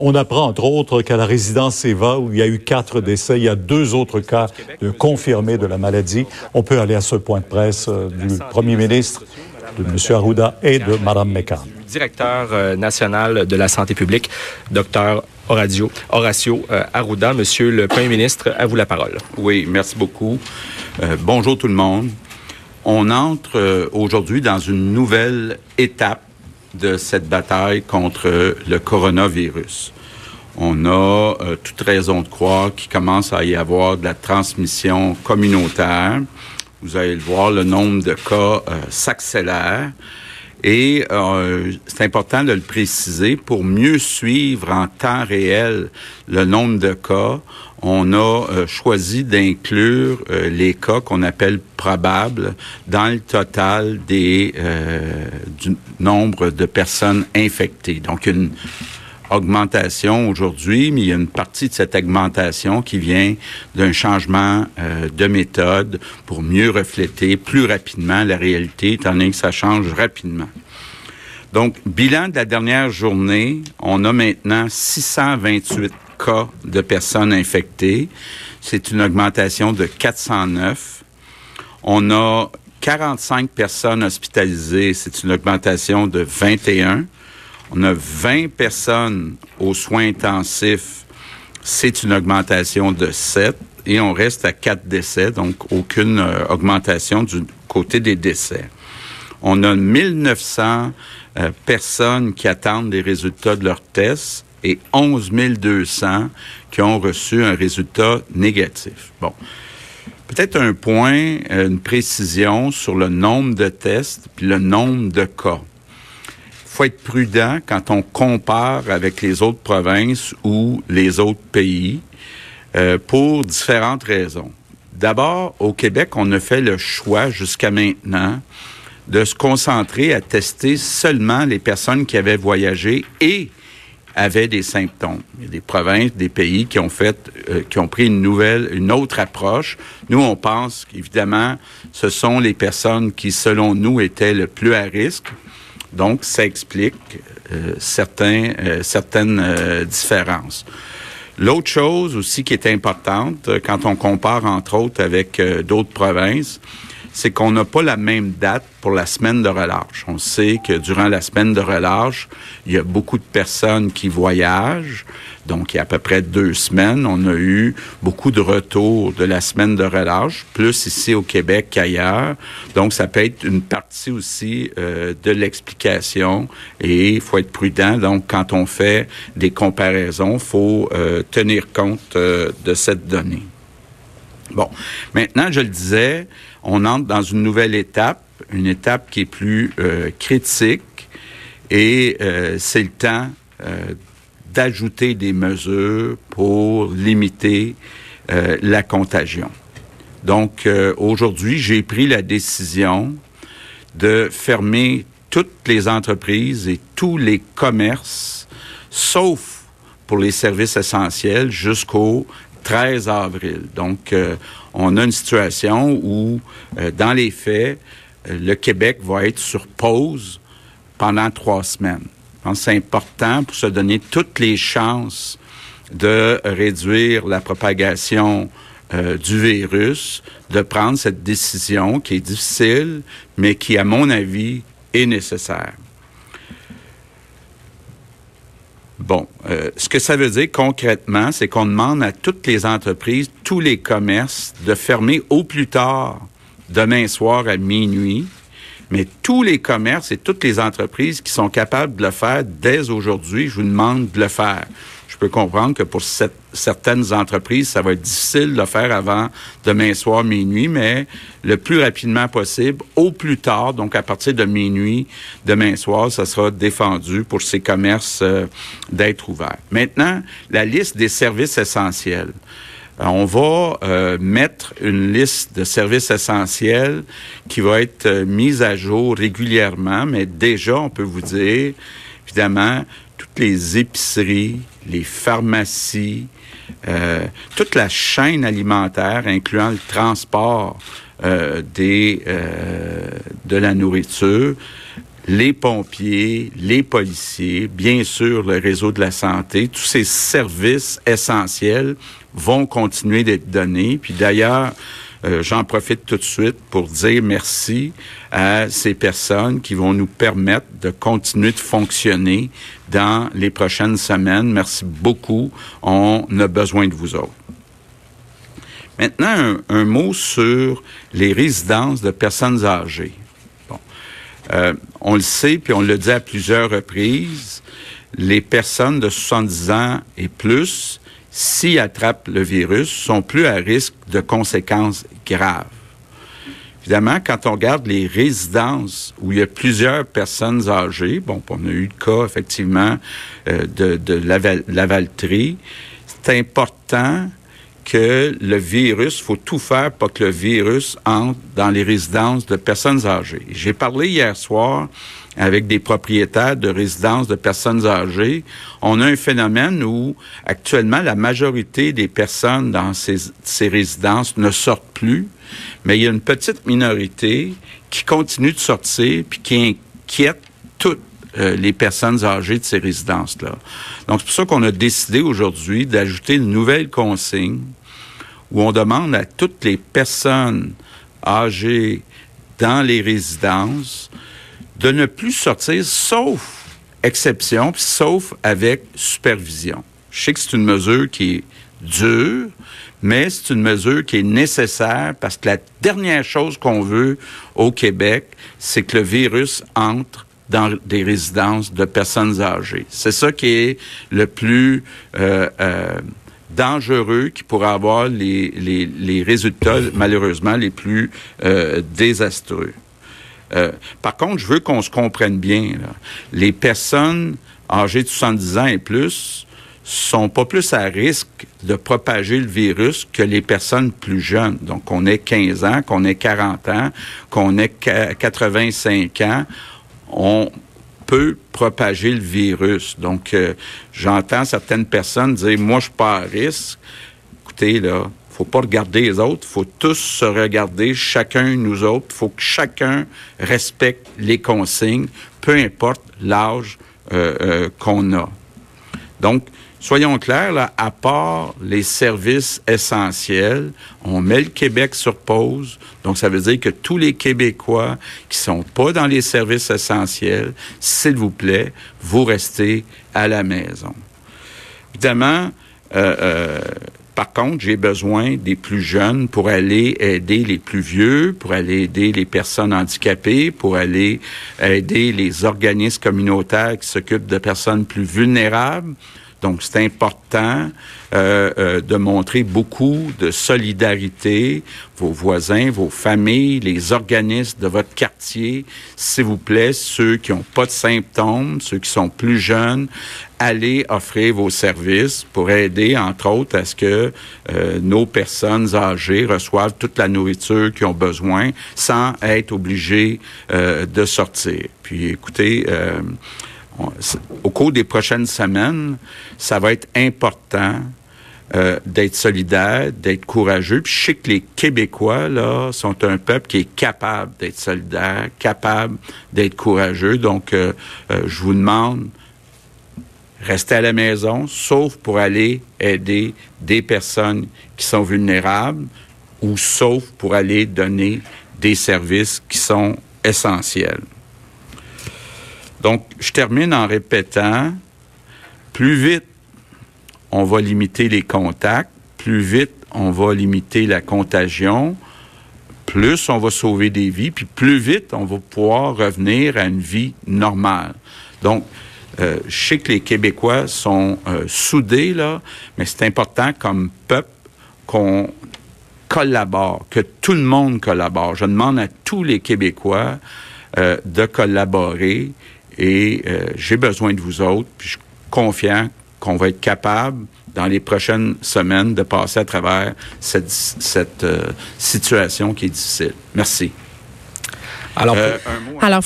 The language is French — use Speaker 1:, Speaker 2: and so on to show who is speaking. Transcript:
Speaker 1: On apprend entre autres qu'à la résidence Eva, où il y a eu quatre décès, il y a deux autres cas de confirmés de la maladie. On peut aller à ce point de presse euh, du Premier ministre, de M. Arruda et de Mme McCann.
Speaker 2: Directeur euh, national de la santé publique, Dr. Horacio, Horacio euh, Arruda. Monsieur le Premier ministre, à vous la parole.
Speaker 3: Oui, merci beaucoup. bonjour tout le monde. On entre aujourd'hui dans une nouvelle étape de cette bataille contre le coronavirus. On a euh, toute raison de croire qu'il commence à y avoir de la transmission communautaire. Vous allez le voir, le nombre de cas euh, s'accélère. Et euh, c'est important de le préciser pour mieux suivre en temps réel le nombre de cas. On a choisi d'inclure les cas qu'on appelle probables dans le total des du nombre de personnes infectées. Donc une augmentation aujourd'hui, mais il y a une partie de cette augmentation qui vient d'un changement euh, de méthode pour mieux refléter plus rapidement la réalité, étant donné que ça change rapidement. Donc, bilan de la dernière journée, on a maintenant 628 cas de personnes infectées. C'est une augmentation de 409. On a 45 personnes hospitalisées. C'est une augmentation de 21. On a 20 personnes aux soins intensifs. C'est une augmentation de 7 et on reste à 4 décès, donc aucune euh, augmentation du côté des décès. On a 1900 euh, personnes qui attendent les résultats de leurs tests et 11 200 qui ont reçu un résultat négatif. Bon. Peut-être un point, euh, une précision sur le nombre de tests puis le nombre de cas faut être prudent quand on compare avec les autres provinces ou les autres pays euh, pour différentes raisons. D'abord, au Québec, on a fait le choix jusqu'à maintenant de se concentrer à tester seulement les personnes qui avaient voyagé et avaient des symptômes. Il y a des provinces, des pays qui ont fait, euh, qui ont pris une nouvelle, une autre approche. Nous, on pense qu'évidemment, ce sont les personnes qui, selon nous, étaient le plus à risque. Donc, ça explique euh, certains, euh, certaines euh, différences. L'autre chose aussi qui est importante quand on compare entre autres avec d'autres provinces, c'est qu'on n'a pas la même date pour la semaine de relâche. On sait que durant la semaine de relâche, il y a beaucoup de personnes qui voyagent. Donc, il y a à peu près deux semaines, on a eu beaucoup de retours de la semaine de relâche, plus ici au Québec qu'ailleurs. Donc, ça peut être une partie aussi euh, de l'explication et il faut être prudent. Donc, quand on fait des comparaisons, il faut euh, tenir compte euh, de cette donnée. Bon, maintenant, je le disais, on entre dans une nouvelle étape, une étape qui est plus euh, critique, et euh, c'est le temps euh, d'ajouter des mesures pour limiter la contagion. Donc, aujourd'hui, j'ai pris la décision de fermer toutes les entreprises et tous les commerces, sauf pour les services essentiels, jusqu'au 13 avril. Donc, euh, on a une situation où, euh, dans les faits, euh, le Québec va être sur pause pendant trois semaines. c'est important pour se donner toutes les chances de réduire la propagation du virus, de prendre cette décision qui est difficile, mais qui, à mon avis, est nécessaire. Bon, euh, ce que ça veut dire concrètement, c'est qu'on demande à toutes les entreprises, tous les commerces, de fermer au plus tard demain soir à minuit. Mais tous les commerces et toutes les entreprises qui sont capables de le faire dès aujourd'hui, je vous demande de le faire. Je peux comprendre que pour certaines entreprises, ça va être difficile de le faire avant demain soir, minuit, mais le plus rapidement possible, au plus tard, donc à partir de minuit, demain soir, ça sera défendu pour ces commerces euh, d'être ouverts. Maintenant, la liste des services essentiels. Euh, on va euh, mettre une liste de services essentiels qui va être mise à jour régulièrement, mais déjà, on peut vous dire, évidemment, toutes les épiceries, les pharmacies, euh, toute la chaîne alimentaire, incluant le transport euh, euh, de la nourriture, les pompiers, les policiers, bien sûr le réseau de la santé, tous ces services essentiels vont continuer d'être donnés. Puis d'ailleurs, euh, j'en profite tout de suite pour dire merci à ces personnes qui vont nous permettre de continuer de fonctionner dans les prochaines semaines. Merci beaucoup. On a besoin de vous autres. Maintenant, un, mot sur les résidences de personnes âgées. Bon. Euh, on le sait, puis on le dit à plusieurs reprises, les personnes de 70 ans et plus s'ils attrapent le virus, sont plus à risque de conséquences graves. Évidemment, quand on regarde les résidences où il y a plusieurs personnes âgées, bon, on a eu le cas effectivement euh, de, de Lavaltrie, c'est important que le virus, faut tout faire pour que le virus entre dans les résidences de personnes âgées. J'ai parlé hier soir avec des propriétaires de résidences de personnes âgées, on a un phénomène où actuellement la majorité des personnes dans ces, ces résidences ne sortent plus, mais il y a une petite minorité qui continue de sortir puis qui inquiète toutes euh, les personnes âgées de ces résidences-là. Donc, c'est pour ça qu'on a décidé aujourd'hui d'ajouter une nouvelle consigne où on demande à toutes les personnes âgées dans les résidences de ne plus sortir, sauf exception, sauf avec supervision. Je sais que c'est une mesure qui est dure, mais c'est une mesure qui est nécessaire parce que la dernière chose qu'on veut au Québec, c'est que le virus entre dans des résidences de personnes âgées. C'est ça qui est le plus euh, euh, dangereux, qui pourrait avoir les, les, les résultats, malheureusement, les plus euh, désastreux. Euh, par contre, je veux qu'on se comprenne bien. Les personnes âgées de 70 ans et plus sont pas plus à risque de propager le virus que les personnes plus jeunes. Donc, qu'on ait 15 ans, qu'on ait 40 ans, qu'on ait 85 ans, on peut propager le virus. Donc, euh, j'entends certaines personnes dire, moi, je suis pas à risque. Écoutez, là, faut pas regarder les autres, faut tous se regarder, chacun nous autres. faut que chacun respecte les consignes, peu importe l'âge euh, euh, qu'on a. Donc, soyons clairs, là, à part les services essentiels, on met le Québec sur pause. Donc, ça veut dire que tous les Québécois qui sont pas dans les services essentiels, s'il vous plaît, vous restez à la maison. Évidemment, euh, par contre, j'ai besoin des plus jeunes pour aller aider les plus vieux, pour aller aider les personnes handicapées, pour aller aider les organismes communautaires qui s'occupent de personnes plus vulnérables. Donc, c'est important euh, euh, de montrer beaucoup de solidarité, vos voisins, vos familles, les organismes de votre quartier, s'il vous plaît, ceux qui n'ont pas de symptômes, ceux qui sont plus jeunes, allez offrir vos services pour aider, entre autres, à ce que euh, nos personnes âgées reçoivent toute la nourriture qu'ils ont besoin sans être obligés de sortir. Puis, écoutez, au cours des prochaines semaines, ça va être important euh, d'être solidaire, d'être courageux. Puis je sais que les Québécois, là, sont un peuple qui est capable d'être solidaire, capable d'être courageux. Donc, euh, euh, je vous demande, restez à la maison, sauf pour aller aider des personnes qui sont vulnérables ou sauf pour aller donner des services qui sont essentiels. Donc, je termine en répétant, plus vite on va limiter les contacts, plus vite on va limiter la contagion, plus on va sauver des vies, puis plus vite on va pouvoir revenir à une vie normale. Donc, euh, je sais que les Québécois sont euh, soudés, là, mais c'est important comme peuple qu'on collabore, que tout le monde collabore. Je demande à tous les Québécois euh, de collaborer et euh, j'ai besoin de vous autres, puis je suis confiant qu'on va être capable dans les prochaines semaines de passer à travers cette, cette euh, situation qui est difficile. Merci.
Speaker 2: Alors, euh,
Speaker 4: Alors